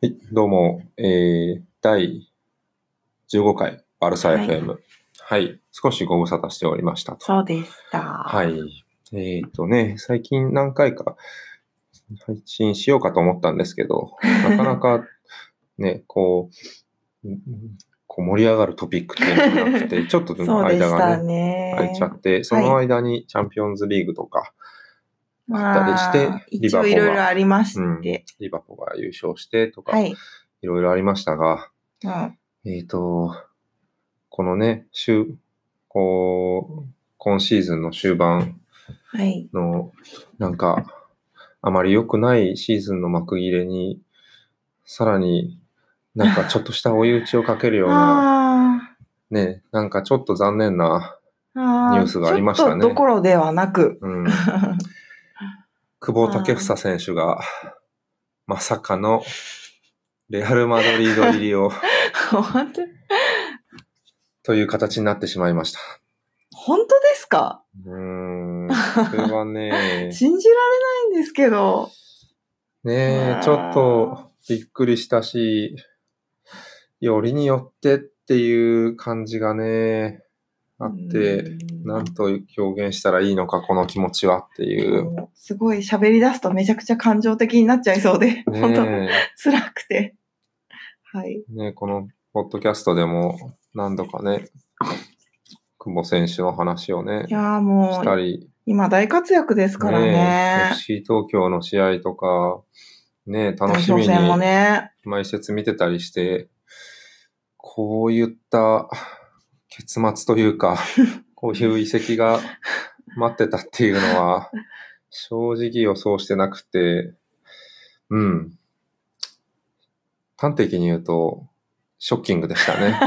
はい、どうも、えー、第15回バルサ FM。はい、少しご無沙汰しておりましたと。そうでした。はい。えっ、とね、最近何回か配信しようかと思ったんですけど、なかなかね、こう、うんこう盛り上がるトピックっていうのがなくて、ちょっと間がね、ね。空いちゃって、その間にチャンピオンズリーグとか、ったりしてリバポがいろいろありましうんて。リバポが優勝してとか、はい。いろいろありましたが、うん。えっ、と、このね、週、こう、今シーズンの終盤はい。の、なんか、あまり良くないシーズンの幕切れに、さらになんか ちょっとした追い打ちをかけるような、あね、なんかちょっと残念な。ニュースがありましたねちょっとどころではなく。うん、久保建英選手が、まさかの、レアル・マドリード入りを、本当？という形になってしまいました。本当ですか？うーん、それはね、信じられないんですけど。ねえ、ちょっとびっくりしたし、よりによってっていう感じがね、あって、うんなんと表現したらいいのか、この気持ちはっていう。すごい喋り出すとめちゃくちゃ感情的になっちゃいそうで、本当ね辛くて。はい。え、ねえこのポッドキャストでも何度かね、久保選手の話をねい、やーもう、したり、今大活躍ですからね。FC 東京の試合とか、ねえ楽代しみにね。毎節見てたりして、こういった結末というか、こういう遺跡が待ってたっていうのは、正直予想してなくて、うん。端的に言うと、ショッキングでしたね。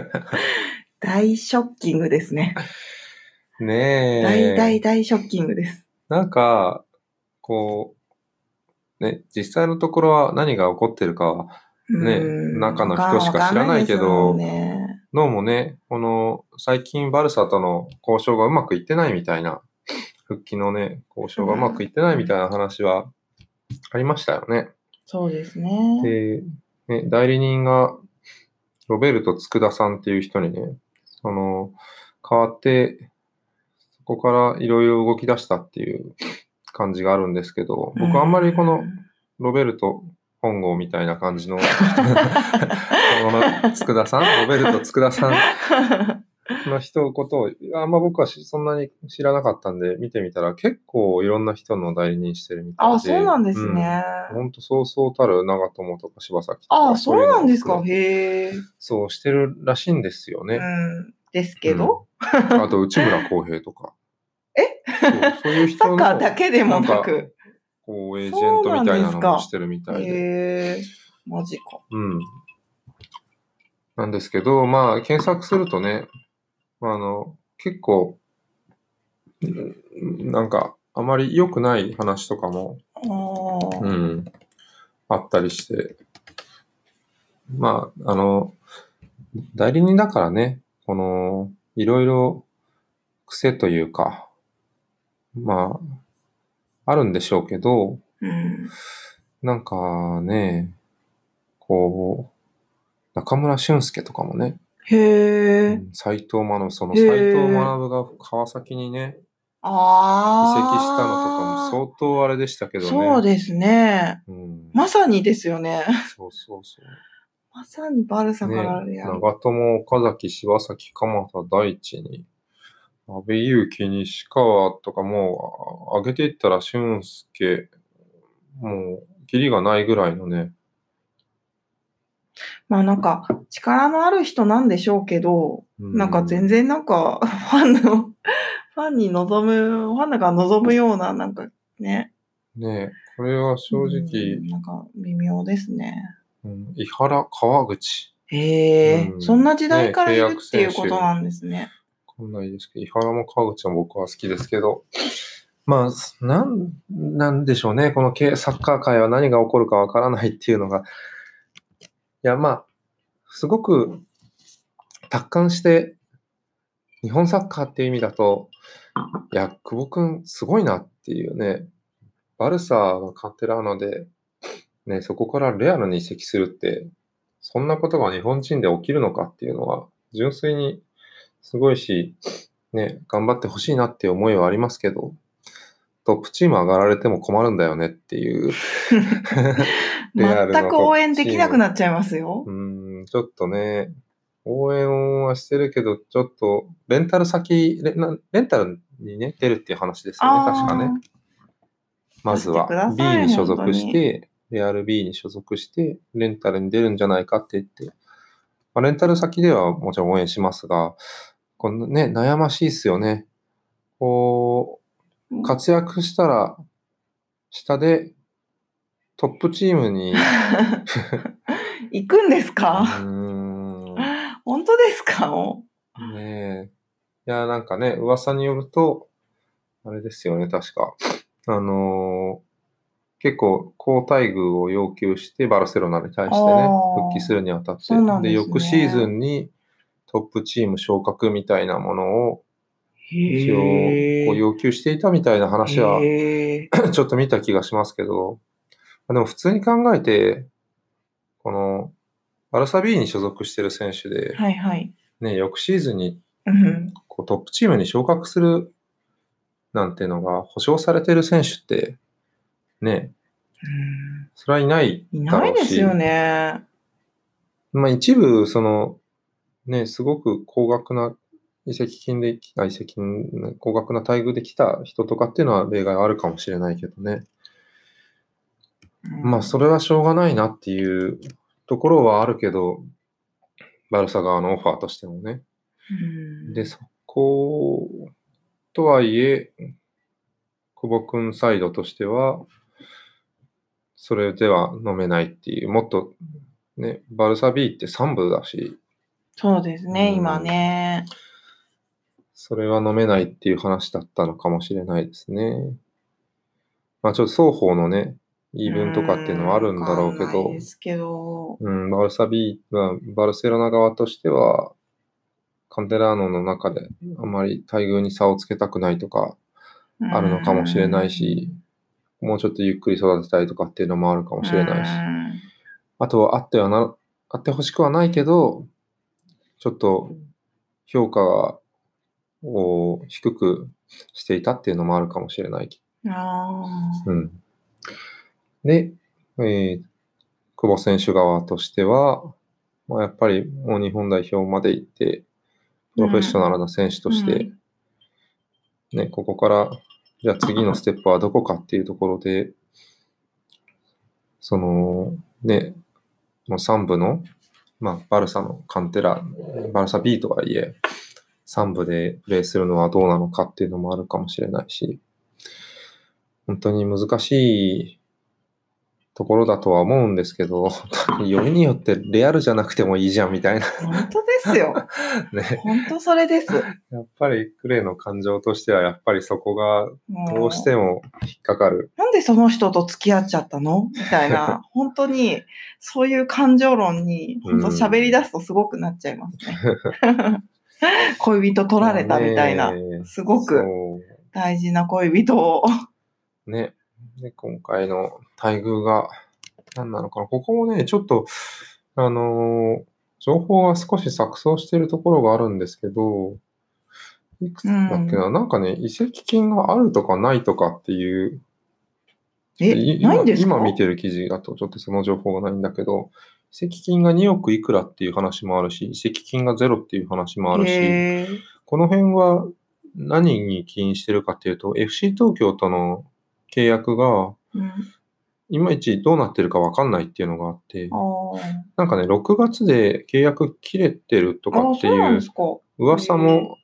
大ショッキングですね。ねえ。大大大ショッキングです。なんか、こう、ね、実際のところは何が起こってるかはねうん中の人しか知らないけどねどうもね、この最近バルサとの交渉がうまくいってないみたいな、復帰のね、交渉がうまくいってないみたいな話はありましたよね。そうですね。で、ね、代理人がロベルト佃さんっていう人にね、その、変わって、そこからいろいろ動き出したっていう感じがあるんですけど、僕あんまりこのロベルト本郷みたいな感じの、この佃さん、ロベルト佃さんの人ことを、あんま僕はしそんなに知らなかったんで、見てみたら結構いろんな人の代理人してるみたいで。あ、そうなんですね。ほんとそうそうたる長友とか柴崎とか。あ、そうなんですか。へえ。そうしてるらしいんですよね。うん。ですけど、うんあと内村航平とか。え？そうそういう人のサッカーだけでもなく。こうエージェントみたいなのもしてるみたいで。へえ。マジか。うん。なんですけど、まあ、検索するとね、あの、結構、んなんか、あまり良くない話とかも、うん、あったりして、まあ、あの、代理人だからね、この、いろいろ癖というか、まあ、あるんでしょうけど、うん。なんかね、こう、中村俊輔とかもね、へえ。斎藤学、その斎藤学が川崎にね、移ああ。籍したのとかも相当あれでしたけどね。そうですね。うん、まさにですよね。そうそうそう。まさにバルサね、からやる。長友、岡崎、柴崎、鎌田、大地に、安倍勇樹、西川とかもう、あ上げていったら俊介、もう、キリがないぐらいのね、まあなんか、力のある人なんでしょうけど、うなんか全然なんか、ファンの、ファンに望む、ファンが望むような、なんかね。ねこれは正直、うんなんか微妙ですね。うん、井原、川口、へえ、うんそんな時代からいるっていうことなんですね。かんないですけど、井原も川口も僕は好きですけど、まあ、なん、なんでしょうね。このサッカー界は何が起こるかわからないっていうのが、いや、まあ、すごく達観して、日本サッカーっていう意味だと、いや、久保くんすごいなっていうね、バルサがカンテラーノで、ね、そこからレアルに移籍するって、そんなことが日本人で起きるのかっていうのは、純粋にすごいし、ね、頑張ってほしいなっていう思いはありますけど、トップチーム上がられても困るんだよねっていう。全く応援できなくなっちゃいますよう。ーん、ちょっとね、応援はしてるけど、ちょっと、レンタル先、レなレンタルにね、出るっていう話ですよね、確かね。まずは B に所属して、レアル B に所属して、レンタルに出るんじゃないかって言って、まあ、レンタル先ではもちろん応援しますが、このね、悩ましいっすよね。こう、活躍したら、下でトップチームに、う 行くんですか、本当ですか？もねえ。いや、なんかね、噂によると、あれですよね、確か。あのー結構、高待遇を要求して、バルセロナに対してね復帰するにあたって。ですね。翌シーズンにトップチーム昇格みたいなものを、う一応、こう要求していたみたいな話は、ちょっと見た気がしますけど、まあでも普通に考えて、この、バルサ B に所属してる選手で、はいはい。ね、翌シーズンにうん。こうトップチームに昇格するなんていうのが保証されてる選手って、ね、うんそれはいないいだろうし。ないですよね。まあ一部、その、ね、すごく高額な移籍金でき、あ移籍金、高額な待遇で来た人とかっていうのは例外あるかもしれないけどね。まあそれはしょうがないなっていうところはあるけど、バルサ側のオファーとしてもね。うんで、そこ、とはいえ、久保君サイドとしては、それでは飲めないっていう、もっと、ね、バルサ B って3部だし、そうですね、うん今ね。それは飲めないっていう話だったのかもしれないですね。まあちょっと双方のね、言い分とかっていうのはあるんだろうけどわかんですけど。うん、バルサ B は、バルセロナ側としては、カンテラーノの中であまり待遇に差をつけたくないとか、あるのかもしれないし、もうちょっとゆっくり育てたいとかっていうのもあるかもしれないし、あとはあってはな、あってほしくはないけど、ちょっと評価を低くしていたっていうのもあるかもしれない。うん。あうん。で、えー久保選手側としては、まあ、やっぱりもう日本代表まで行って、プロフェッショナルな選手として、ね、ここから、じゃあ次のステップはどこかっていうところで、その、ね、もう3部の、まあ、バルサのカンテラ、バルサ B とはいえ、3部でプレイするのはどうなのかっていうのもあるかもしれないし、本当に難しいところだとは思うんですけど、よりによってレアルじゃなくてもいいじゃんみたいなあ。本当ですよ。ね。本当それです。やっぱりクレイの感情としては、やっぱりそこがもどうしても引っかかる。なんでその人と付き合っちゃったの？みたいな、本当に、そういう感情論に、本当喋り出すとすごくなっちゃいますね。恋人取られたみたいな、ねすごくそ大事な恋人を。うね。で、今回の待遇が何なのかな。ここもね、ちょっと、あのー情報が少し錯綜しているところがあるんですけど、いくつだっけな、なんかね、移籍金があるとかないとかっていう、え、いないんですか？今今見てる記事だとちょっとその情報がないんだけど、移籍金が2億いくらっていう話もあるし、移籍金がゼロっていう話もあるし、この辺は何に起因してるかっていうと、FC 東京との契約がうん。いまいちどうなってるかわかんないっていうのがあってなんかね、6月で契約切れてるとかあ、っていう。噂も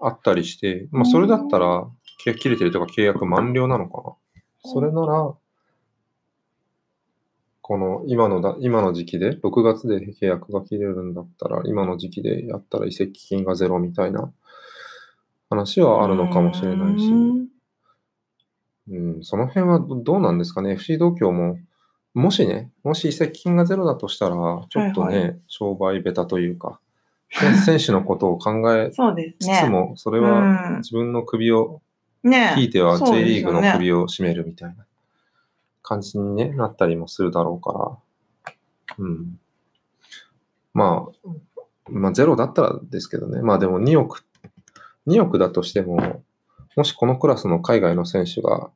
あったりして、まあそれだったら契約切れてるとか契約満了なのかな。それなら、この今のだ、今の時期で、6月で契約が切れるんだったら、今の時期でやったら移籍金がゼロみたいな話はあるのかもしれないし、うんうん、その辺はどどうなんですかね？FC 東京も、もしね、もし移籍金がゼロだとしたら、ちょっとね、はいは商売ベタというか、ね選手のことを考え つね。つも、それうはん自分の首を、ねひいては J リーグの首を絞めるみたいな感じに、ね、なったりもするだろうから。うん。まあ、まあゼロだったらですけどね。まあでも2億、2億だとしても、もしこのクラスの海外の選手が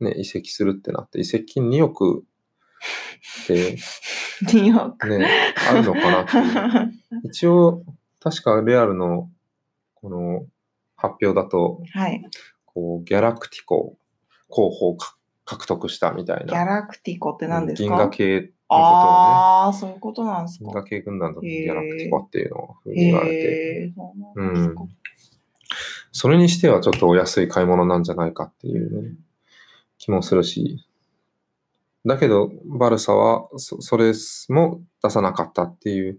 ね、移籍するってなって、移籍金2億って 2億。ね、あるのかなっていう。一応、確かレアルのこの発表だと、はい。こう、ギャラクティコ候補をか獲得したみたいな。ギャラクティコって何ですか？銀河系のことをね、ああ、そういうことなんですか。銀河系軍団だとギャラクティコっていうのをふうに言われて、へえ、そうなんですか。それにしてはちょっとお安い買い物なんじゃないかっていうね、気もするし。だけど、バルサはそそれも出さなかったっていう、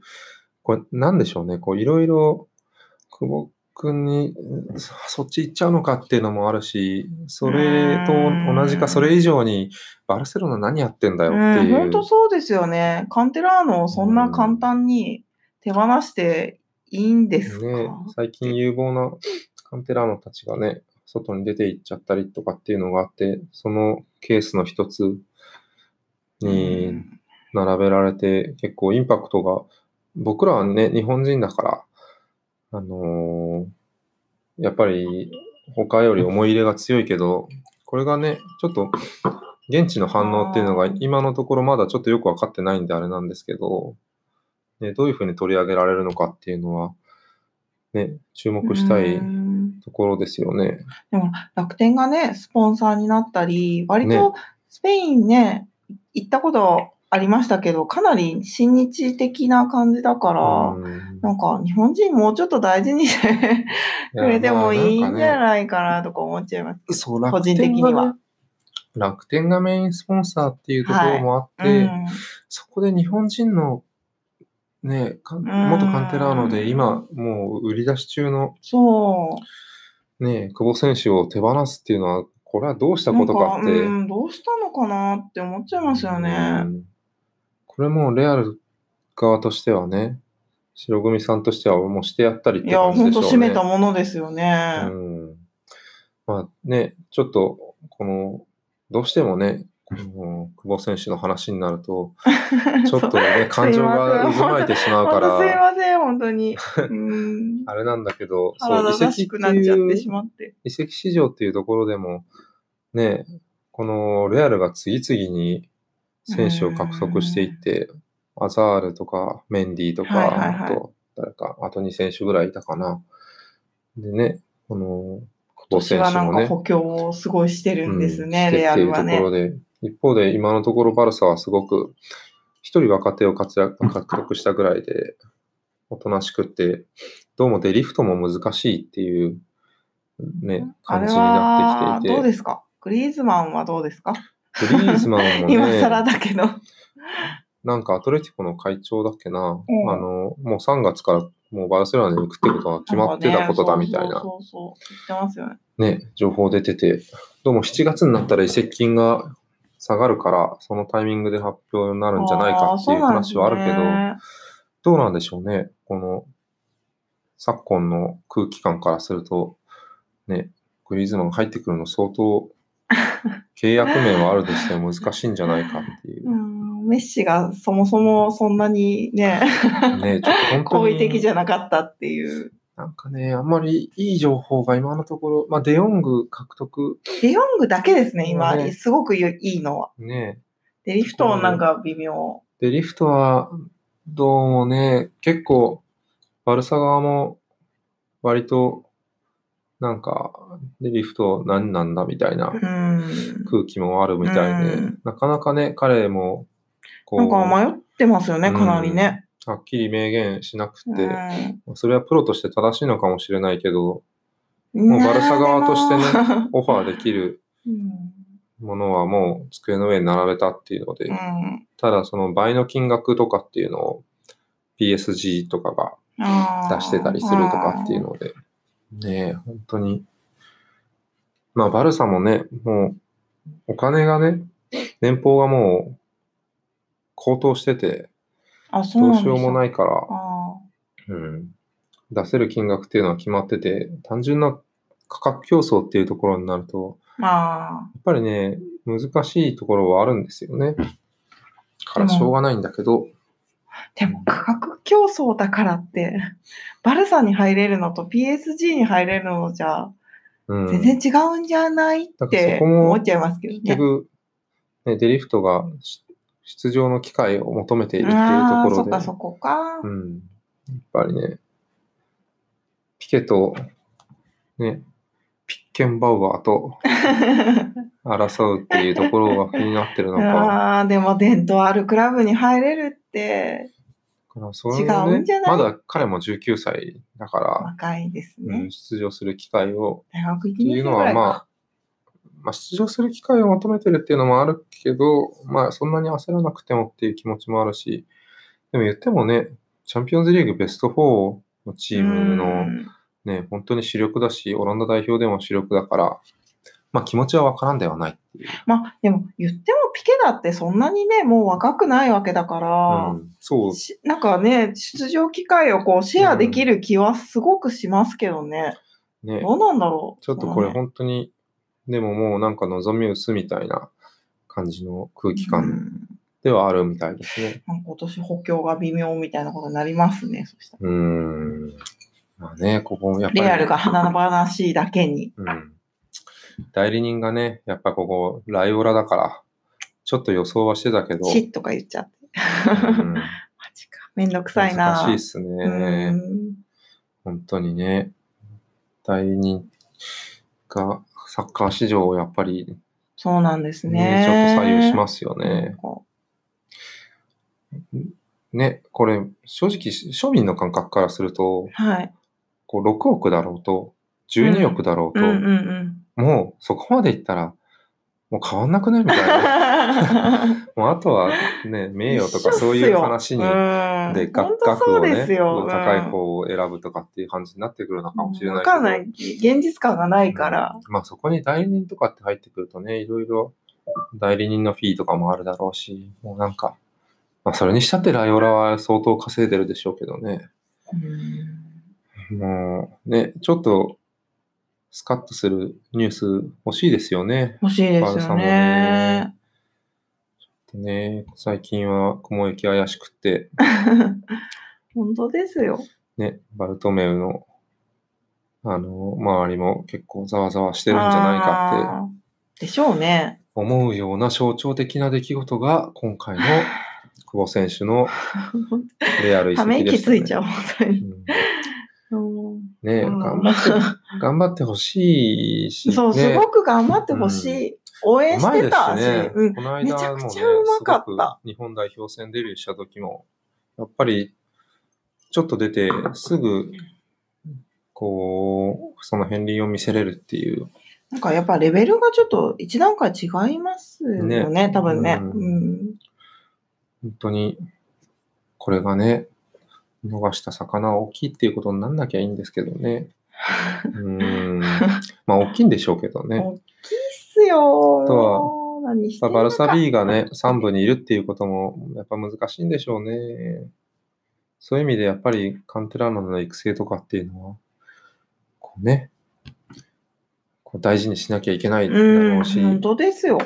これなんでしょうね、こういろいろ久保君にそそっち行っちゃうのかっていうのもあるし、それと同じかそれ以上にバルセロナ何やってんだよってうん、いう。本当そうですよね。カンテラーノをそんな簡単に手放していいんですか、ね、最近有望なカンテラーノたちがね、外に出て行っちゃったりとかっていうのがあって、そのケースの一つに並べられて、結構インパクトが、僕らはね、日本人だから、あのーやっぱり他より思い入れが強いけど、これがね、ちょっと現地の反応っていうのが今のところまだちょっとよくわかってないんであれなんですけど、ね、どういうふうに取り上げられるのかっていうのは、ね、注目したいうんところですよね。でも楽天がね、スポンサーになったり、割ねとスペインね、行ったことありましたけど、かなり親日的な感じだから、うんなんか日本人もうちょっと大事にして くれてもいいんじゃいないかなとか思っちゃいます。やそう、個楽人的には楽天がメインスポンサーっていうところもあって、うんそこで日本人のね、か元カンテラーノで今もう売り出し中のそう。ね、久保選手を手放すっていうのは、これはどうしたことかって。うん、どうしたのかなって思っちゃいますよね。うんこれもレアル側としてはね、白組さんとしてはもうしてやったりっていや、感じでしょうね。締めたものですよね。うんまあね、ちょっと、この、どうしてもね、この久保選手の話になると、ちょっとね、感情が渦巻いてしまうかすいら、本当に。うん。あれなんだけど、腹立たしくなっちゃってしうまって。移籍市場っていうところでも、ね、このレアルが次々に選手を獲得していって、アザールとかメンディーとか、はいはいはいあと、誰か、あと2選手ぐらいいたかな。でね、この、久保選手もね、補強をすごいしてるんですね、うんレアルはねしてっていうとこ。ろで、一方で今のところバルサはすごく、一人若手を活躍獲得したぐらいで、おとなしくって、どうもデリフトも難しいっていう、ね、感じになはってきていて、どうですか？グリーズマンはどうですか？グリーズマンも 今更ね、だけど。なんかアトレティコの会長だっけな、うんあの、もう3月からもうバルセロナに行くってことは決まってたことだみたいな、そうそう。言ってますよね。ね、情報出てて、どうも7月になったら移籍金が下がるから、そのタイミングで発表になるんじゃないかっていう話はあるけど、どうなんでしょうね。この、昨今の空気感からすると、ね、グリーズマンが入ってくるの相当、契約面はあるとしても難しいんじゃないかっていうう。ん、メッシがそもそもそんなにね、ね、ちょっと本当好に。意的じゃなかったっていう。なんかね、あんまりいい情報が今のところ、まあ、デヨング獲得、デヨングだけですね、今、ねすごくいいのは。ね、デリフトなんか微妙。で、リフトは、どうもね、結構、バルサ側も、割と、なんか、で、リフト何なんだみたいなうん。空気もあるみたいで、うん。なかなかね、彼も、こなんかう、迷ってますよね、かなりね。はっきり明言しなくうて、んそれはプロとして正しいのかもしれないけど、もうバルサ側としてねオファーできるうんものはもう机の上に並べたっていうので、うん。ただその倍の金額とかっていうのを PSG とかが出してたりするとかっていうので、ねえ、本当に。まあ、バルサもね、もう、お金がね、年俸がもう、高騰してて、どうしようもないから、あうん、出せる金額っていうのは決まってて、単純な価格競争っていうところになると、ーあやっぱりね、難しいところはあるんですよね。からしょうがないんだけど、でも価格競争だからって、バルサに入れるのと PSG に入れるのじゃ、うん、全然違うんじゃないって思っちゃいますけどね。結局、ね、デリフトがし出場の機会を求めているっていうところで、そっかそこか。うん、やっぱりね、ピケと、ね、ケンバウアーと 争うっていうところが気になってるのか。ああ、でも伝統あるクラブに入れるってだからそれ違うんじゃない？まだ彼も19歳だから、若いですうね。ん出場する機会を大学1っていうのは。まあ、まあ、出場する機会を求めてるっていうのもあるけど、まあ、そんなに焦らなくてもっていう気持ちもあるし、でも言ってもね、チャンピオンズリーグベスト4のチームのうんね、本当に主力だし、オランダ代表でも主力だから、まあ気持ちはわからんではないっていう。まあ、でも言ってもピケだってそんなにね、もう若くないわけだから、うん、そう、しなんかね、出場機会をこうシェアできる気はすごくしますけどね。ね、どうなんだろう。ちょっとこれね本当に、でももうなんか望み薄みたいな感じの空気う感んではあるみたいですね。なんか今年補強が微妙みたいなことになりますね。そしたらうーん。まあね、ここやっぱり。レアルが華々しいだけに。うん。代理人がね、やっぱここ、ライオラだから、ちょっと予想はしてたけど、チッとか言っちゃって。うん マジか。めんどくさいな。難しいっすうね。ん本当にね。代理人がサッカー市場をやっぱり、そうなんですねね。ちょっと左右しますよねね、これ、正直、庶民の感覚からすると、はい。こう6億だろうと、12億だろうと、うんうんうん。もうそこまでいったら、もう変わんなくないみたいな。もうあとはね、名誉とかそういう話に、うん、で、本額をね。高いうん方を選ぶとかっていう感じになってくるのかもしれない。わかんない。現実感がないから。うんまあそこに代理人とかって入ってくるとね、いろいろ代理人のフィーとかもあるだろうし、もうなんか、まあそれにしたってライオラは相当稼いでるでしょうけどね。うんもうね、ちょっとスカッとするニュース欲しいですよね。欲しいですよねね。ね最近は雲行き怪しくって、本当ですよ。ね、バルトメウの、あの、周りも結構ざわざわしてるんじゃないかって。でしょうね。思うような象徴的な出来事が今回の 久保選手のレアル移ため籍でした、ね。息ついちゃう、本当に。うんうんねえ、うん頑張って、頑張ってほしいし、そう、すねごく頑張ってほしい。応援してたし、しね。うんこの間もね、めちゃくちゃうまかった日本代表戦デビューした時も、やっぱり、ちょっと出て、すぐ、こう、その片鱗を見せれるっていう。なんかやっぱレベルがちょっと一段階違いますよね、ね多分ね。ううんん。本当に、これがね、逃した魚は大きいっていうことになんなきゃいいんですけどね。うーん。まあ、大きいんでしょうけどね。大きいっすよ。とはバルサ B がね、3部にいるっていうことも、やっぱ難しいんでしょうね。そういう意味で、やっぱりカンテラーノの育成とかっていうのは、こうね、こう大事にしなきゃいけないだうん、ろうし、本当ですよ。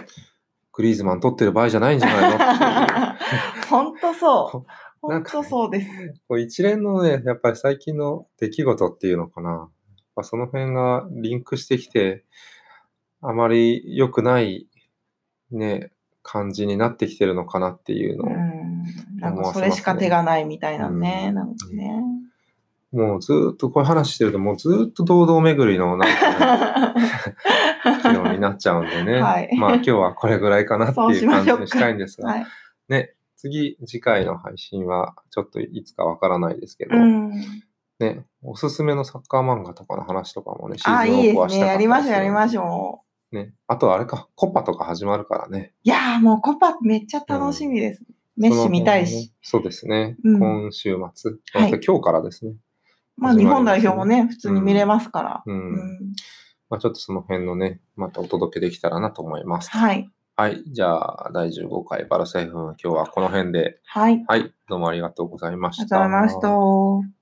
グリーズマン取ってる場合じゃないんじゃないの 本当そう。本なんかね当そうです。こう一連のね、やっぱり最近の出来事っていうのかな。やっぱその辺がリンクしてきて、あまり良くないね、感じになってきてるのかなっていうのを、うん。なんかそれしか手がないみたいなね。うんなんかね。もうずーっとこういう話してると、もうずーっと堂々巡りのなんか、ね、議論になっちゃうんでね。はいまあ今日はこれぐらいかなっていう感じにしたいんですが、はい。ね、次、次回の配信はちょっといつかわからないですけど、うん。ね、おすすめのサッカー漫画とかの話とかもね、シあ、ーズンオいいですね。フはしたかったやりましょう、やりまょしょう。う。ね。あとあれか、コッパとか始まるからね。いやーもうコパめっちゃ楽しみです。メッシ見たいし。そうですね。うん今週末。はいえっと今日からですね。まあまね本代表もね、普通に見れますから。うん。うんまあちょっとその辺のね、またお届けできたらなと思います。はい。はい。じゃあ、第15回バルセーフン、今日はこの辺で。はい。はい。どうもありがとうございまありした。がとうございました。